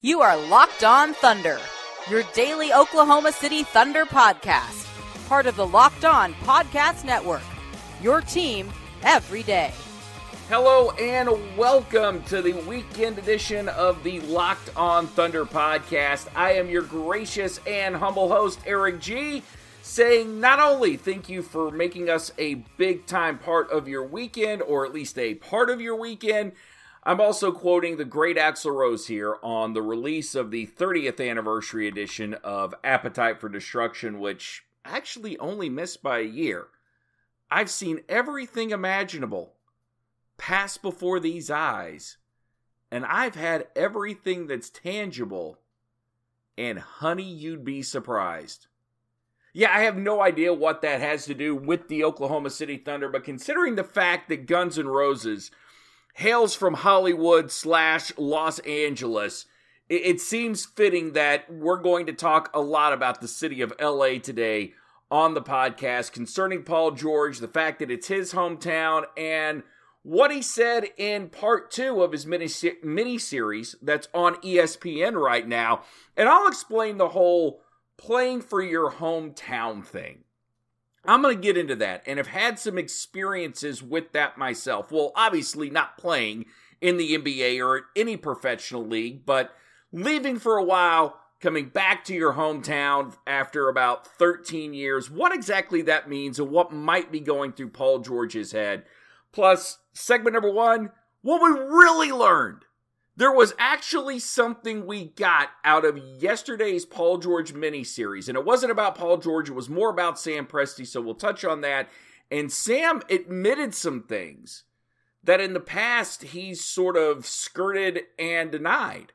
You are Locked On Thunder, your daily Oklahoma City Thunder podcast, part of the Locked On Podcast Network. Your team every day. Hello and welcome to the weekend edition of the Locked On Thunder podcast. I am your gracious and humble host, Eric G, saying not only thank you for making us a big time part of your weekend, or at least a part of your weekend. I'm also quoting the great Axl Rose here on the release of the 30th anniversary edition of Appetite for Destruction, which actually only missed by a year. I've seen everything imaginable pass before these eyes, and I've had everything that's tangible, and honey, you'd be surprised. Yeah, I have no idea what that has to do with the Oklahoma City Thunder, but considering the fact that Guns N' Roses hails from Hollywood slash Los Angeles, it, seems fitting that we're going to talk a lot about the city of LA today on the podcast concerning Paul George, the fact that it's his hometown, and what he said in part two of his mini mini series that's on ESPN right now. And I'll explain the whole playing for your hometown thing. I'm going to get into that and have had some experiences with that myself. Well, obviously, not playing in the NBA or any professional league, but leaving for a while coming back to your hometown after about 13 years, what exactly that means and what might be going through Paul George's head. Plus, segment number one, what we really learned. There was actually something we got out of yesterday's Paul George mini series, and it wasn't about Paul George, it was more about Sam Presti, so we'll touch on that. And Sam admitted some things that in the past he's sort of skirted and denied.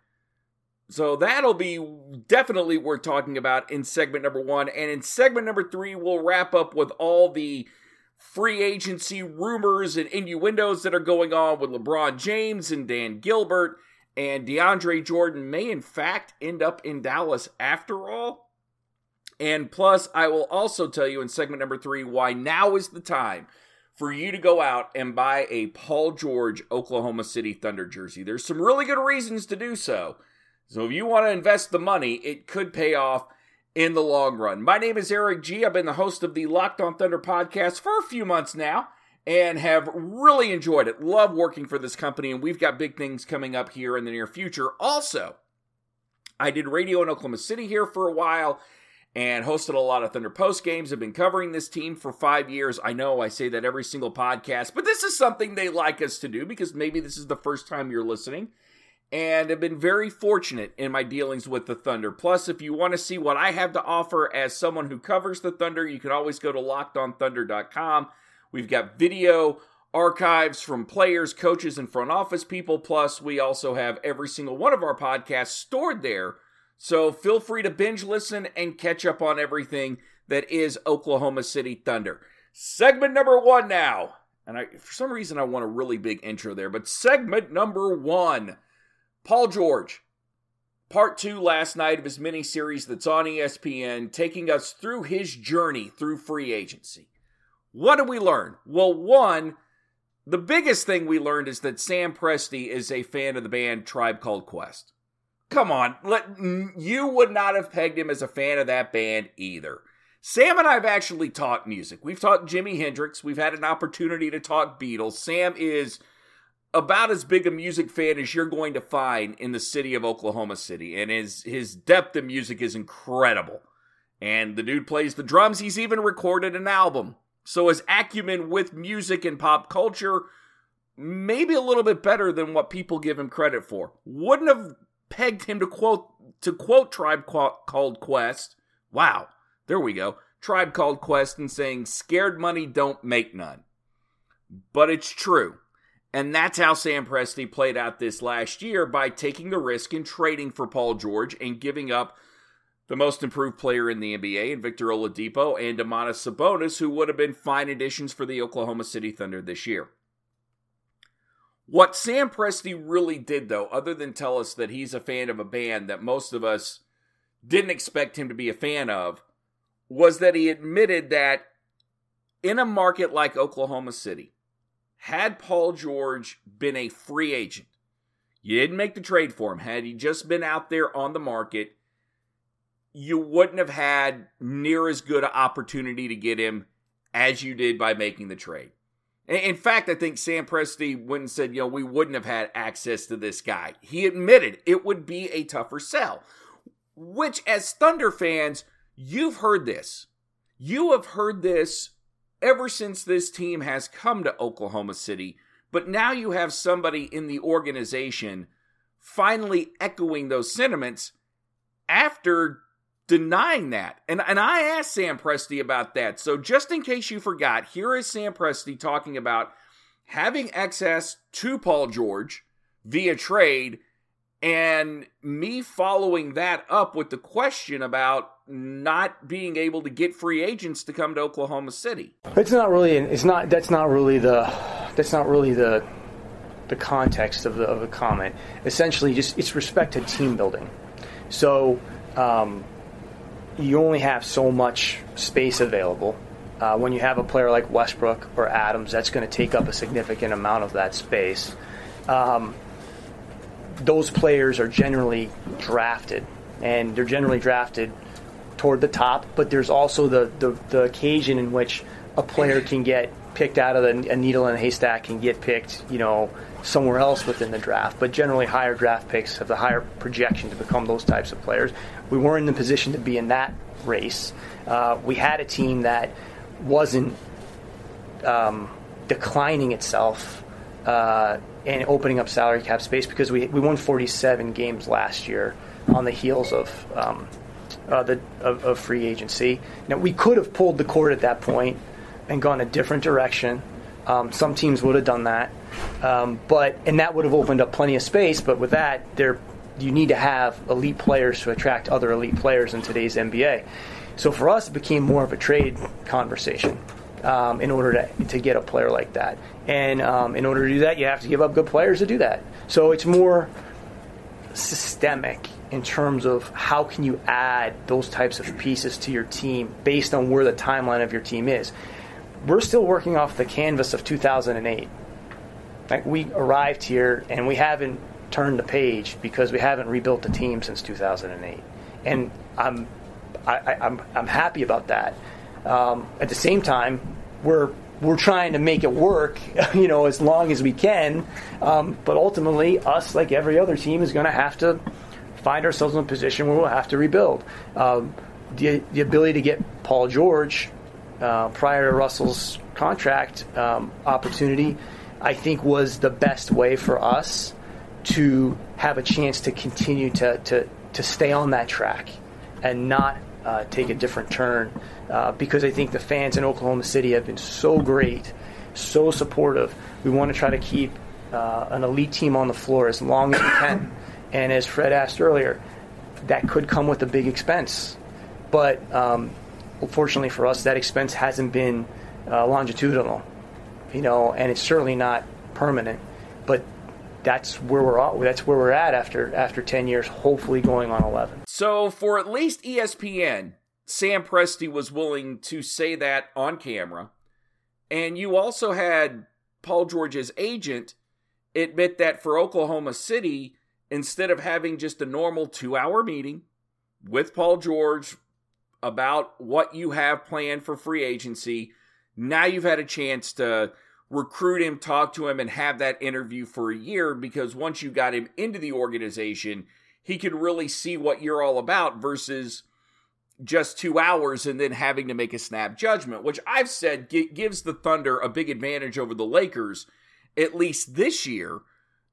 So that'll be definitely worth talking about in segment number one. And in segment number three, we'll wrap up with all the free agency rumors and innuendos that are going on with LeBron James and Dan Gilbert. And DeAndre Jordan may, in fact, end up in Dallas after all. And plus, I will also tell you in segment number three why now is the time for you to go out and buy a Paul George Oklahoma City Thunder jersey. There's some really good reasons to do so. So if you want to invest the money, it could pay off in the long run. My name is Eric G. I've been the host of the Locked On Thunder podcast for a few months now and have really enjoyed it. Love working for this company, and we've got big things coming up here in the near future. Also, I did radio in Oklahoma City here for a while and hosted a lot of Thunder Post games. I've been covering this team for five years. I know I say that every single podcast, but this is something they like us to do because maybe this is the first time you're listening and I've been very fortunate in my dealings with the Thunder. Plus, if you want to see what I have to offer as someone who covers the Thunder, you can always go to lockedonthunder.com. We've got video archives from players, coaches, and front office people. Plus, we also have every single one of our podcasts stored there. So feel free to binge listen and catch up on everything that is Oklahoma City Thunder. Segment number one now. And I, for some reason, I want a really big intro there, but segment number one. Paul George, part two last night of his mini series that's on ESPN, taking us through his journey through free agency. What did we learn? Well, one, the biggest thing we learned is that Sam Presti is a fan of the band Tribe Called Quest. Come on, let, mm, you would not have pegged him as a fan of that band either. Sam and I have actually talked music. We've talked Jimi Hendrix. We've had an opportunity to talk Beatles. Sam is about as big a music fan as you're going to find in the city of Oklahoma City, and his his depth of music is incredible. And the dude plays the drums. He's even recorded an album. So his acumen with music and pop culture, maybe a little bit better than what people give him credit for. Wouldn't have pegged him to quote to quote Tribe Called Quest. Wow, there we go. Tribe Called Quest and saying, "Scared money don't make none." But it's true. And that's how Sam Presti played out this last year by taking the risk and trading for Paul George and giving up the most improved player in the NBA, and Victor Oladipo and Domantas Sabonis, who would have been fine additions for the Oklahoma City Thunder this year. What Sam Presti really did, though, other than tell us that he's a fan of a band that most of us didn't expect him to be a fan of, was that he admitted that in a market like Oklahoma City, had Paul George been a free agent, you didn't make the trade for him, had he just been out there on the market, you wouldn't have had near as good an opportunity to get him as you did by making the trade. In fact, I think Sam Presti went and said, you know, we wouldn't have had access to this guy. He admitted it would be a tougher sell, which, as Thunder fans, you've heard this. You have heard this ever since this team has come to Oklahoma City, but now you have somebody in the organization finally echoing those sentiments after denying that. And and I asked Sam Presti about that. So just in case you forgot, here is Sam Presti talking about having access to Paul George via trade and me following that up with the question about not being able to get free agents to come to Oklahoma City. It's not really it's not that's not really the that's not really the the context of the of the comment. Essentially just it's respect to team building. So um, you only have so much space available. Uh, when you have a player like Westbrook or Adams, that's going to take up a significant amount of that space. Um, those players are generally drafted, and they're generally drafted toward the top. But there's also the, the, the occasion in which a player can get picked out of the, a needle in a haystack and get picked, you know, somewhere else within the draft. But generally, higher draft picks have the higher projection to become those types of players. We weren't in the position to be in that race. Uh, we had a team that wasn't um, declining itself uh, and opening up salary cap space because we, we won 47 games last year on the heels of um, uh, the of, of, free agency. Now we could have pulled the cord at that point and gone a different direction. Um, some teams would have done that, um, but and that would have opened up plenty of space. But with that, there you need to have elite players to attract other elite players in today's NBA. So for us, it became more of a trade conversation um, in order to, to get a player like that. And um, in order to do that, you have to give up good players to do that. So it's more systemic in terms of how can you add those types of pieces to your team based on where the timeline of your team is. We're still working off the canvas of 2008. Like we arrived here and we haven't turned the page because we haven't rebuilt the team since 2008, and I'm I, am I'm, I'm happy about that. Um, at the same time, we're we're trying to make it work, you know, as long as we can. Um, but ultimately, us, like every other team, is going to have to find ourselves in a position where we'll have to rebuild. Um, the, the ability to get Paul George uh, prior to Russell's contract um, opportunity, I think, was the best way for us to have a chance to continue to, to, to stay on that track and not uh, take a different turn uh, because I think the fans in Oklahoma City have been so great, so supportive. We want to try to keep uh, an elite team on the floor as long as we can. And as Fred asked earlier, that could come with a big expense. But um, fortunately for us, that expense hasn't been uh, longitudinal, you know, and it's certainly not permanent. But that's where we're at. That's where we're at after after ten years, hopefully going on eleven. So for at least ESPN, Sam Presti was willing to say that on camera, and you also had Paul George's agent admit that for Oklahoma City, instead of having just a normal two-hour meeting with Paul George about what you have planned for free agency, now you've had a chance to recruit him, talk to him, and have that interview for a year because once you got him into the organization, he could really see what you're all about versus just two hours and then having to make a snap judgment, which I've said gives the Thunder a big advantage over the Lakers, at least this year,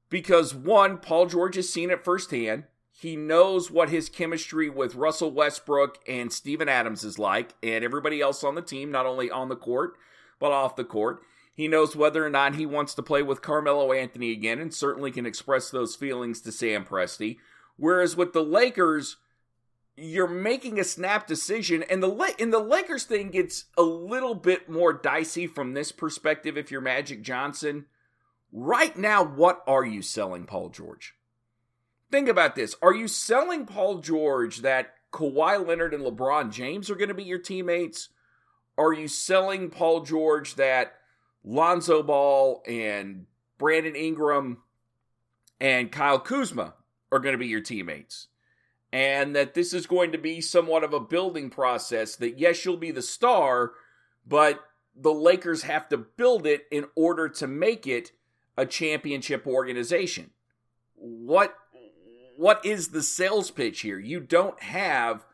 because one, Paul George has seen it firsthand. He knows what his chemistry with Russell Westbrook and Steven Adams is like, and everybody else on the team, not only on the court, but off the court. He knows whether or not he wants to play with Carmelo Anthony again and certainly can express those feelings to Sam Presti. Whereas with the Lakers, you're making a snap decision and the and the Lakers thing gets a little bit more dicey from this perspective if you're Magic Johnson. Right now, what are you selling Paul George? Think about this. Are you selling Paul George that Kawhi Leonard and LeBron James are going to be your teammates? Are you selling Paul George that Lonzo Ball and Brandon Ingram and Kyle Kuzma are going to be your teammates? And that this is going to be somewhat of a building process that, yes, you'll be the star, but the Lakers have to build it in order to make it a championship organization. What what is the sales pitch here? You don't have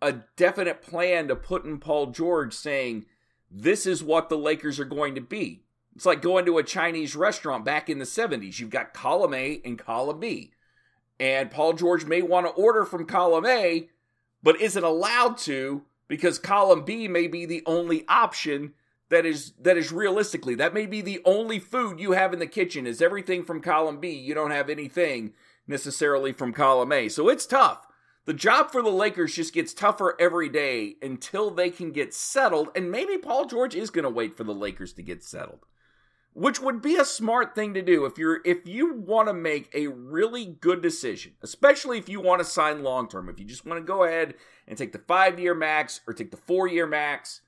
a definite plan to put in Paul George saying, this is what the Lakers are going to be. It's like going to a Chinese restaurant back in the 70s. You've got column A and column B. And Paul George may want to order from column A, but isn't allowed to because column B may be the only option that is that is realistically that may be the only food you have in the kitchen is everything from column B. You don't have anything necessarily from column A. So it's tough. The job for the Lakers just gets tougher every day until they can get settled. And maybe Paul George is going to wait for the Lakers to get settled, which would be a smart thing to do if you're if you want to make a really good decision, especially if you want to sign long term. If you just want to go ahead and take the five year max or take the four year max,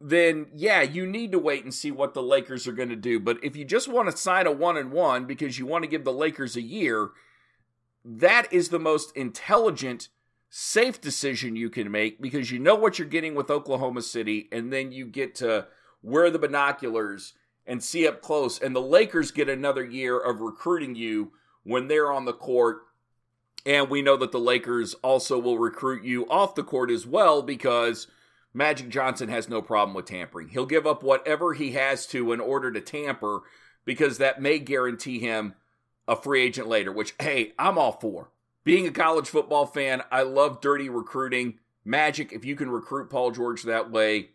then yeah, you need to wait and see what the Lakers are going to do. But if you just want to sign a one and one because you want to give the Lakers a year that is the most intelligent, safe decision you can make because you know what you're getting with Oklahoma City, and then you get to wear the binoculars and see up close. And the Lakers get another year of recruiting you when they're on the court. And we know that the Lakers also will recruit you off the court as well because Magic Johnson has no problem with tampering. He'll give up whatever he has to in order to tamper because that may guarantee him a free agent later, which, hey, I'm all for. Being a college football fan, I love dirty recruiting. Magic, if you can recruit Paul George that way,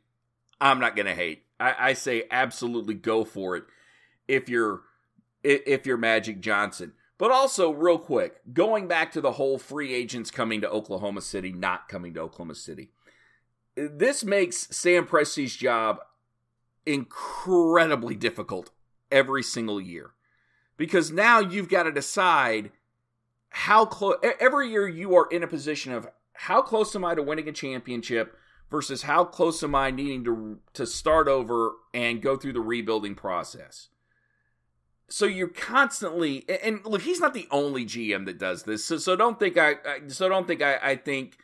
I'm not going to hate. I, I say absolutely go for it if you're if you're Magic Johnson. But also, real quick, going back to the whole free agents coming to Oklahoma City, not coming to Oklahoma City. This makes Sam Presti's job incredibly difficult every single year because now you've got to decide how close every year you are in a position of how close am I to winning a championship versus how close am I needing to to start over and go through the rebuilding process. So you're constantly and look, he's not the only GM that does this. So so don't think I, I so don't think I, I think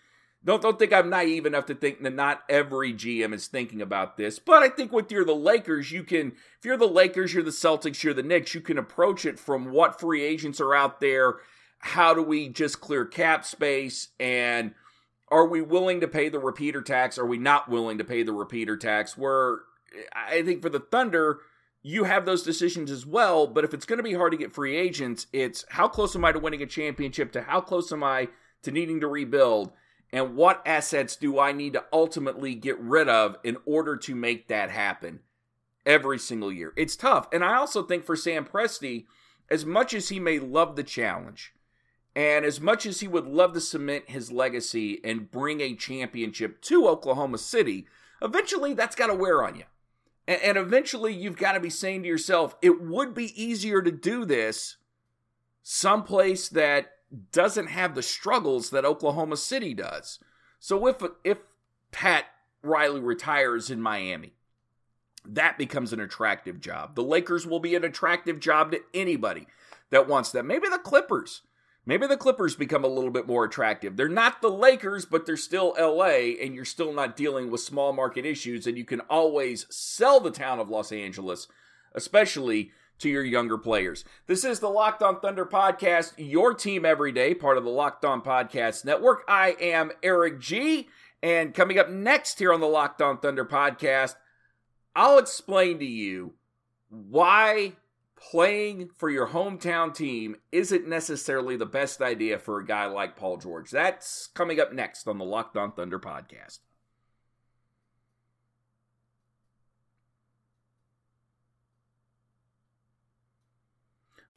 don't don't think I'm naive enough to think that not every GM is thinking about this. But I think with you're the Lakers, you can if you're the Lakers, you're the Celtics, you're the Knicks, you can approach it from what free agents are out there. How do we just clear cap space and are we willing to pay the repeater tax? Are we not willing to pay the repeater tax? Where I think for the Thunder, you have those decisions as well. But if it's going to be hard to get free agents, it's how close am I to winning a championship to how close am I to needing to rebuild? And what assets do I need to ultimately get rid of in order to make that happen every single year. It's tough. And I also think for Sam Presti, as much as he may love the challenge, and as much as he would love to cement his legacy and bring a championship to Oklahoma City, eventually that's got to wear on you. And, eventually you've got to be saying to yourself, it would be easier to do this someplace that doesn't have the struggles that Oklahoma City does. So if if Pat Riley retires in Miami, that becomes an attractive job. The Lakers will be an attractive job to anybody that wants that. Maybe the Clippers. Maybe the Clippers become a little bit more attractive. They're not the Lakers, but they're still LA, and you're still not dealing with small market issues, and you can always sell the town of Los Angeles, especially to your younger players. This is the Locked On Thunder podcast, your team every day, part of the Locked On Podcast Network. I am Eric G. And coming up next here on the Locked On Thunder podcast, I'll explain to you why playing for your hometown team isn't necessarily the best idea for a guy like Paul George. That's coming up next on the Locked On Thunder podcast.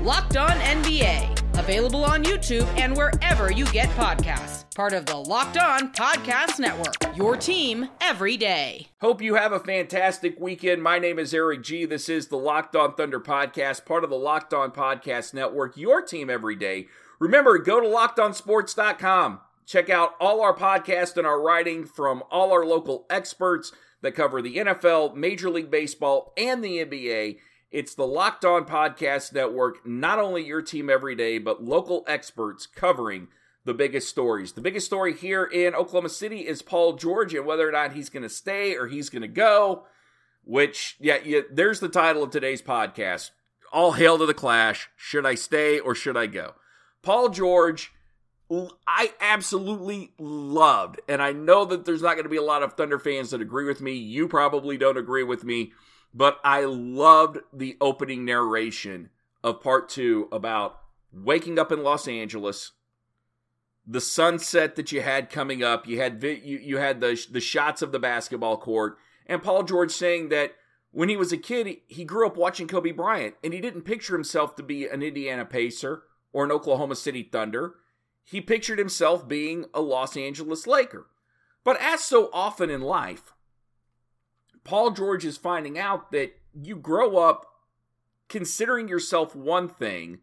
Locked On NBA, available on YouTube and wherever you get podcasts. Part of the Locked On Podcast Network. Your team every day. Hope you have a fantastic weekend. My name is Eric G. This is the Locked On Thunder podcast, part of the Locked On Podcast Network. Your team every day. Remember, go to lockedonsports.com. Check out all our podcasts and our writing from all our local experts that cover the NFL, Major League Baseball, and the NBA. It's the Locked On Podcast Network, not only your team every day, but local experts covering the biggest stories. The biggest story here in Oklahoma City is Paul George and whether or not he's going to stay or he's going to go, which, yeah, yeah, there's the title of today's podcast. All hail to the clash. Should I stay or should I go? Paul George, I absolutely loved, and I know that there's not going to be a lot of Thunder fans that agree with me. You probably don't agree with me, but I loved the opening narration of part two about waking up in Los Angeles, the sunset that you had coming up. You had you, you had the the shots of the basketball court, and Paul George saying that when he was a kid, he, he grew up watching Kobe Bryant, and he didn't picture himself to be an Indiana Pacer or an Oklahoma City Thunder. He pictured himself being a Los Angeles Laker. But as so often in life, Paul George is finding out that you grow up considering yourself one thing,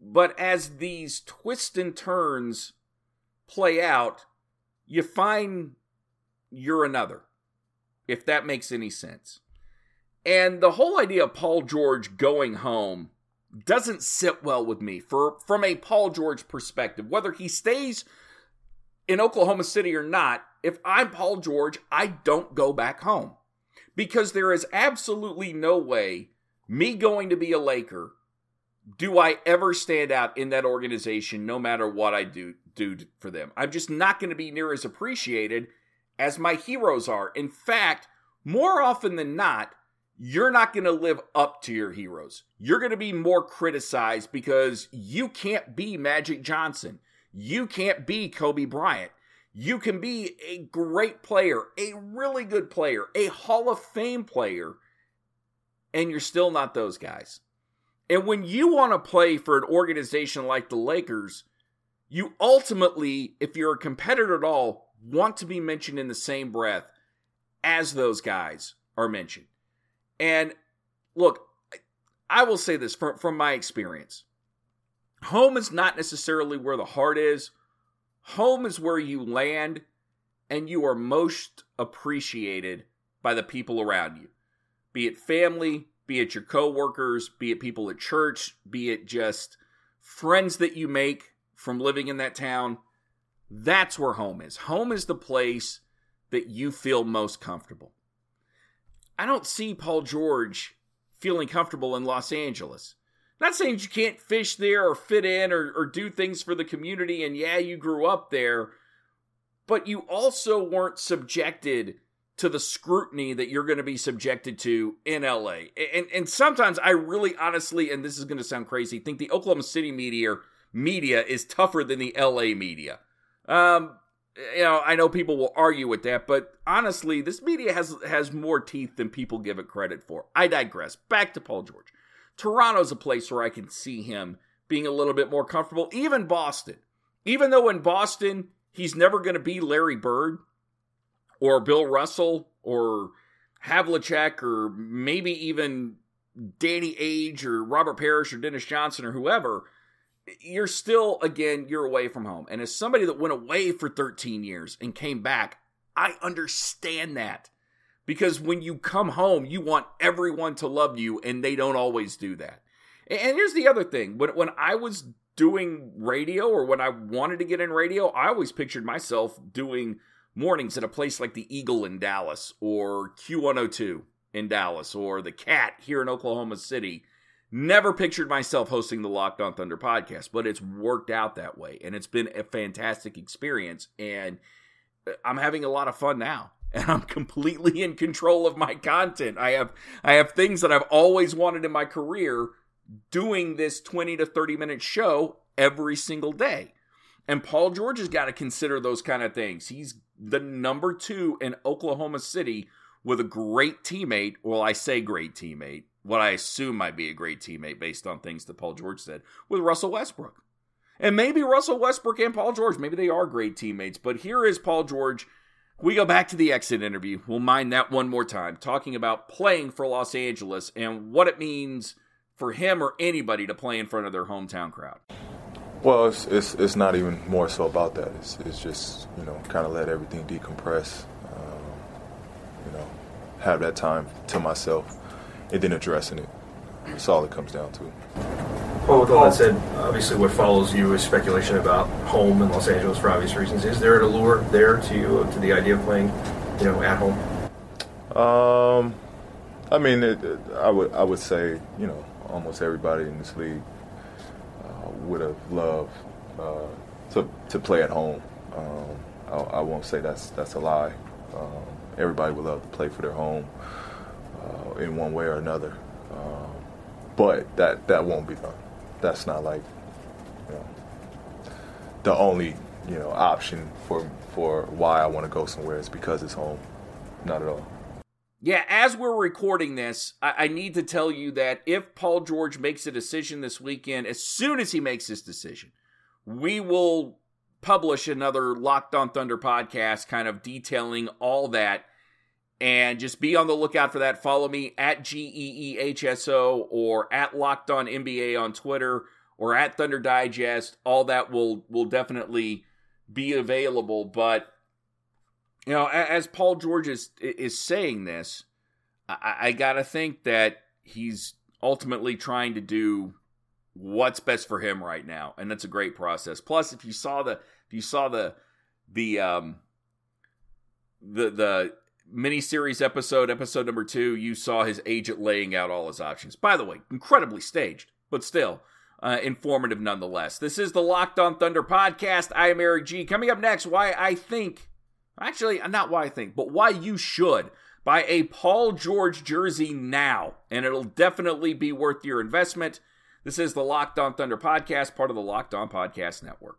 but as these twists and turns play out, you find you're another, if that makes any sense. And the whole idea of Paul George going home doesn't sit well with me for from a Paul George perspective. Whether he stays in Oklahoma City or not, if I'm Paul George, I don't go back home. Because there is absolutely no way me going to be a Laker do I ever stand out in that organization no matter what I do do for them. I'm just not going to be near as appreciated as my heroes are. In fact, more often than not, you're not going to live up to your heroes. You're going to be more criticized because you can't be Magic Johnson. You can't be Kobe Bryant. You can be a great player, a really good player, a Hall of Fame player, and you're still not those guys. And when you want to play for an organization like the Lakers, you ultimately, if you're a competitor at all, want to be mentioned in the same breath as those guys are mentioned. And look, I will say this from, from my experience home is not necessarily where the heart is, home is where you land and you are most appreciated by the people around you, be it family, be it your coworkers, be it people at church, be it just friends that you make from living in that town. That's where home is. Home is the place that you feel most comfortable. I don't see Paul George feeling comfortable in Los Angeles. Not saying you can't fish there or fit in or, or do things for the community, and yeah, you grew up there, but you also weren't subjected to the scrutiny that you're going to be subjected to in LA. And and sometimes I really honestly, and this is going to sound crazy, think the Oklahoma City media media is tougher than the LA media. Um, you know, I know people will argue with that, but honestly, this media has has more teeth than people give it credit for. I digress. Back to Paul George. Toronto's a place where I can see him being a little bit more comfortable. Even Boston, even though in Boston he's never going to be Larry Bird or Bill Russell or Havlicek or maybe even Danny Ainge or Robert Parish or Dennis Johnson or whoever you're still again you're away from home. And as somebody that went away for 13 years and came back i understand that because when you come home you want everyone to love you and they don't always do that and here's the other thing when, when i was doing radio or when i wanted to get in radio i always pictured myself doing mornings at a place like the eagle in dallas or q102 in dallas or the cat here in oklahoma city Never pictured myself hosting the Locked On Thunder podcast, but it's worked out that way. And it's been a fantastic experience. And uh, I'm having a lot of fun now. And I'm completely in control of my content. I have I have things that I've always wanted in my career doing this 20 to 30 minute show every single day. And Paul George has got to consider those kind of things. He's the number 2 in Oklahoma City with a great teammate. Well, I say great teammate. What I assume might be a great teammate based on things that Paul George said with Russell Westbrook. And maybe Russell Westbrook and Paul George, maybe they are great teammates, but here is Paul George we go back to the exit interview. We'll mind that one more time, talking about playing for Los Angeles and what it means for him or anybody to play in front of their hometown crowd. Well, it's it's, it's not even more so about that. It's, it's just you know kind of let everything decompress. Um, you know, have that time to myself, and then addressing it. That's all it comes down to. Well, with all that said, obviously what follows you is speculation about home in Los Angeles for obvious reasons. Is there an allure there to you, to the idea of playing, you know, at home? Um, I mean, it, it, I would I would say you know almost everybody in this league uh, would have loved uh, to to play at home. Um, I, I, won't say that's that's a lie. Um, everybody would love to play for their home uh, in one way or another, um, but that that won't be done that's not like you know the only you know option for for why I want to go somewhere is because it's home. Not at all. Yeah, as we're recording this, I, I, need to tell you that if Paul George makes a decision this weekend, as soon as he makes his decision, we will publish another Locked on Thunder podcast kind of detailing all that. And just be on the lookout for that. Follow me at GEEHSO or at Locked On NBA on Twitter or at Thunder Digest. All that will will definitely be available. But you know, as Paul George is is saying this, I, I gotta think that he's ultimately trying to do what's best for him right now, and that's a great process. Plus, if you saw the if you saw the the um the the miniseries episode, episode number two, you saw his agent laying out all his options. By the way, incredibly staged, but still uh, informative nonetheless. This is the Locked On Thunder podcast. I am Eric G. Coming up next, why I think, actually, not why I think, but why you should buy a Paul George jersey now, and it'll definitely be worth your investment. This is the Locked On Thunder podcast, part of the Locked On Podcast Network.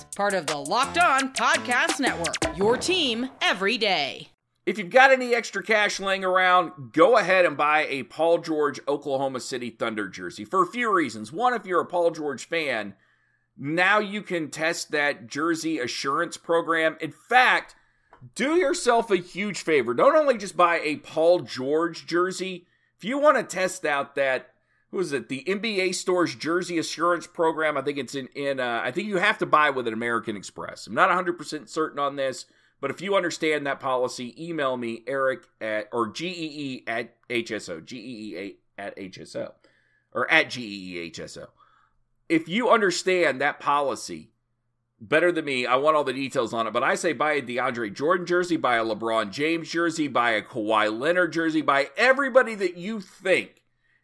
part of the Locked On Podcast Network. Your team every day. If you've got any extra cash laying around, go ahead and buy a Paul George Oklahoma City Thunder jersey for a few reasons. One, if you're a Paul George fan, now you can test that jersey assurance program. In fact, do yourself a huge favor. Don't only just buy a Paul George jersey, if you want to test out that who is it? The NBA Store's Jersey Assurance Program. I think it's in in. Uh, I think you have to buy with an American Express. I'm not 100 percent certain on this, but if you understand that policy, email me Eric at or Gee at HSO Gee at HSO or at GEEHSO. If you understand that policy better than me, I want all the details on it. But I say buy a DeAndre Jordan jersey, buy a LeBron James jersey, buy a Kawhi Leonard jersey, buy everybody that you think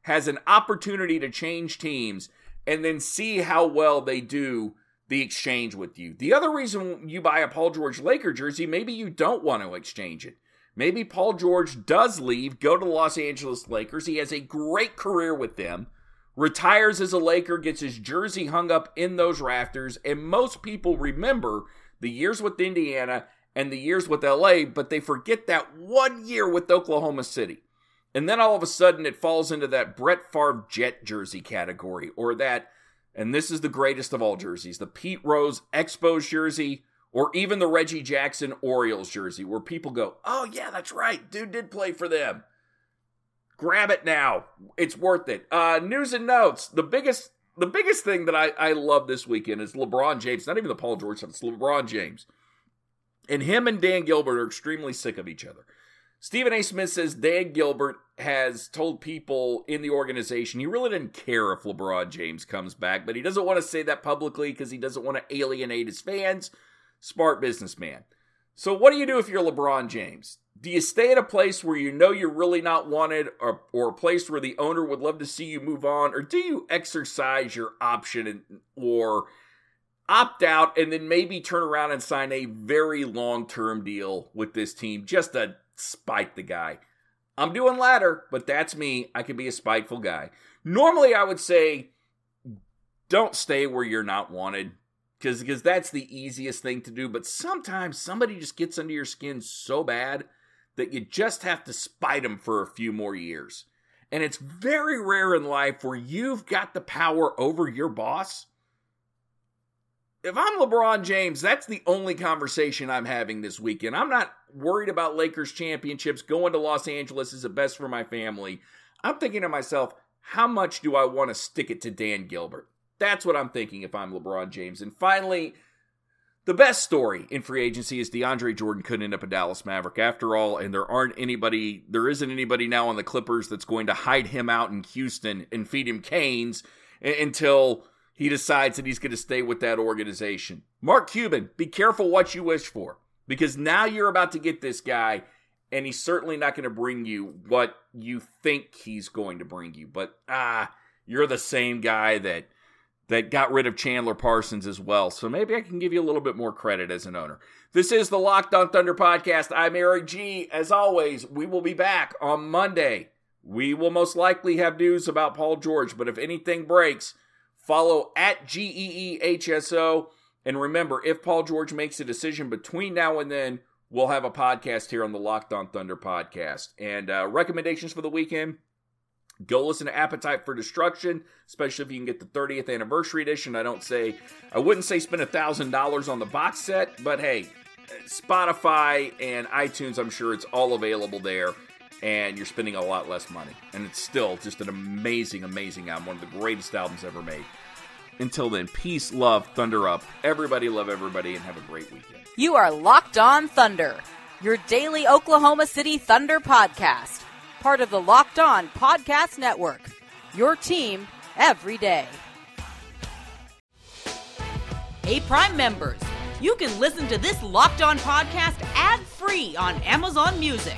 has an opportunity to change teams and then see how well they do the exchange with you. The other reason you buy a Paul George Laker jersey, maybe you don't want to exchange it. Maybe Paul George does leave, go to the Los Angeles Lakers. He has a great career with them, retires as a Laker, gets his jersey hung up in those rafters, and most people remember the years with Indiana and the years with LA, but they forget that one year with Oklahoma City. And then all of a sudden it falls into that Brett Favre jet jersey category or that, and this is the greatest of all jerseys, the Pete Rose Expos jersey or even the Reggie Jackson Orioles jersey where people go, oh yeah, that's right. Dude did play for them. Grab it now. It's worth it. Uh, news and notes. The biggest the biggest thing that I, I love this weekend is LeBron James. Not even the Paul George stuff. It's LeBron James. And him and Dan Gilbert are extremely sick of each other. Stephen A. Smith says Dan Gilbert has told people in the organization he really didn't care if LeBron James comes back, but he doesn't want to say that publicly because he doesn't want to alienate his fans. Smart businessman. So, what do you do if you're LeBron James? Do you stay at a place where you know you're really not wanted or, or a place where the owner would love to see you move on? Or do you exercise your option and, or opt out and then maybe turn around and sign a very long term deal with this team just to spite the guy? I'm doing ladder, but that's me. I can be a spiteful guy. Normally, I would say don't stay where you're not wanted because because that's the easiest thing to do. But sometimes somebody just gets under your skin so bad that you just have to spite them for a few more years. And it's very rare in life where you've got the power over your boss. If I'm LeBron James, that's the only conversation I'm having this weekend. I'm not worried about Lakers championships. Going to Los Angeles is the best for my family. I'm thinking to myself, how much do I want to stick it to Dan Gilbert? That's what I'm thinking if I'm LeBron James. And finally, the best story in free agency is DeAndre Jordan could end up a Dallas Maverick after all, and there aren't anybody, there isn't anybody now on the Clippers that's going to hide him out in Houston and feed him canes until he decides that he's going to stay with that organization. Mark Cuban, be careful what you wish for because now you're about to get this guy, and he's certainly not going to bring you what you think he's going to bring you. But ah, you're the same guy that that got rid of Chandler Parsons as well. So maybe I can give you a little bit more credit as an owner. This is the Locked on Thunder podcast. I'm Eric G. As always, we will be back on Monday. We will most likely have news about Paul George, but if anything breaks, follow at GEEHSO. And remember, if Paul George makes a decision between now and then, we'll have a podcast here on the Locked on Thunder podcast. And uh, recommendations for the weekend Go listen to Appetite for Destruction, especially if you can get the 30th anniversary edition. I don't say, I wouldn't say spend a thousand dollars on the box set, but hey, Spotify and iTunes, I'm sure it's all available there, and you're spending a lot less money. And it's still just an amazing, amazing album, one of the greatest albums ever made. Until then, peace, love, thunder up. Everybody love everybody, and have a great weekend. You are Locked On Thunder, your daily Oklahoma City Thunder podcast part of the Locked On Podcast Network. Your team every day. Hey, Prime members, you can listen to this Locked On podcast ad free on Amazon Music.